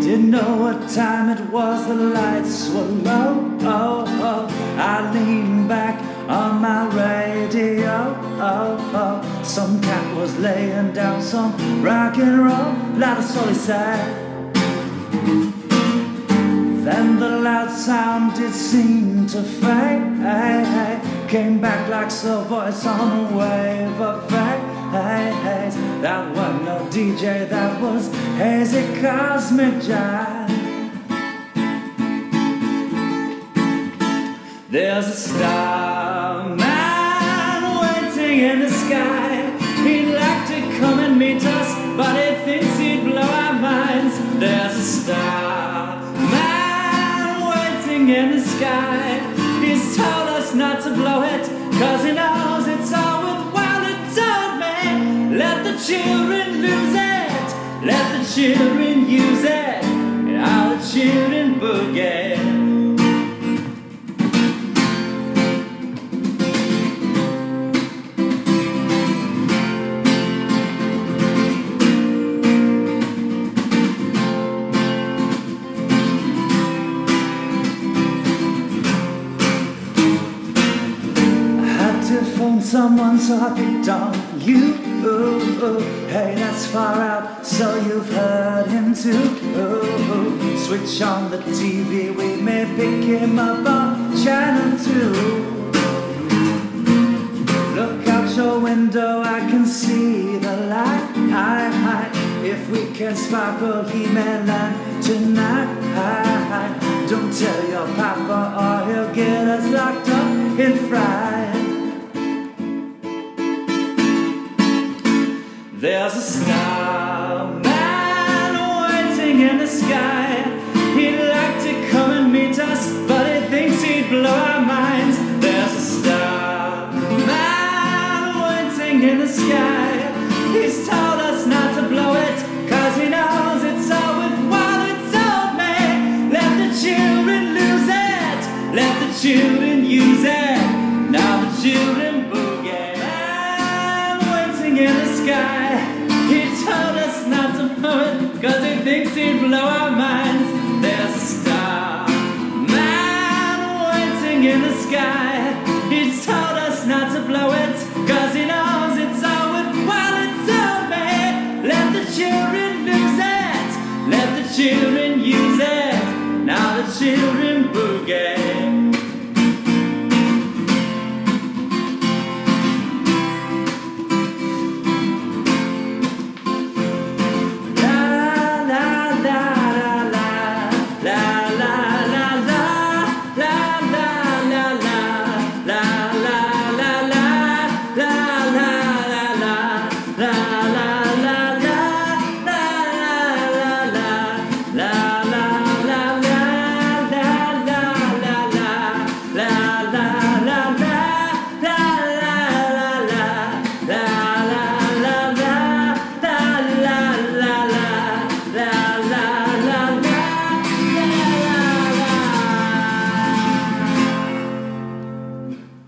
Didn't know what time it was, the lights were low. Oh, oh. I leaned back on my radio. Oh, oh. Some cat was laying down some rock and roll, loud as solid side. Then the loud sound did seem to fade. Came back like a voice on a wave of fate. DJ, that was hazy cosmic jive. There's a starman waiting in the sky. He'd like to come and meet us, but he thinks he'd blow our minds. There's a starman waiting in the sky. He's told us not to blow it, cause he knows it's all the children lose it, let the children use it, and all the children boogie. To phone someone, so I picked on you. Oh, oh, hey, that's far out, so you've heard him too. Oh, switch on the TV, we may pick him up on channel two. Look out your window, I can see the light. If we can sparkle, he may land tonight. Don't tell your papa, There's a starman waiting in the sky. He'd like to come and meet us, but he thinks he'd blow our minds. There's a starman waiting in the sky. Sky. He told us not to blow it, cause he thinks he'd blow our minds. There's a star man waiting in the sky. He told us not to blow it, cause he knows it's all worthwhile. Told me, let the children lose it, let the children use it. Now the children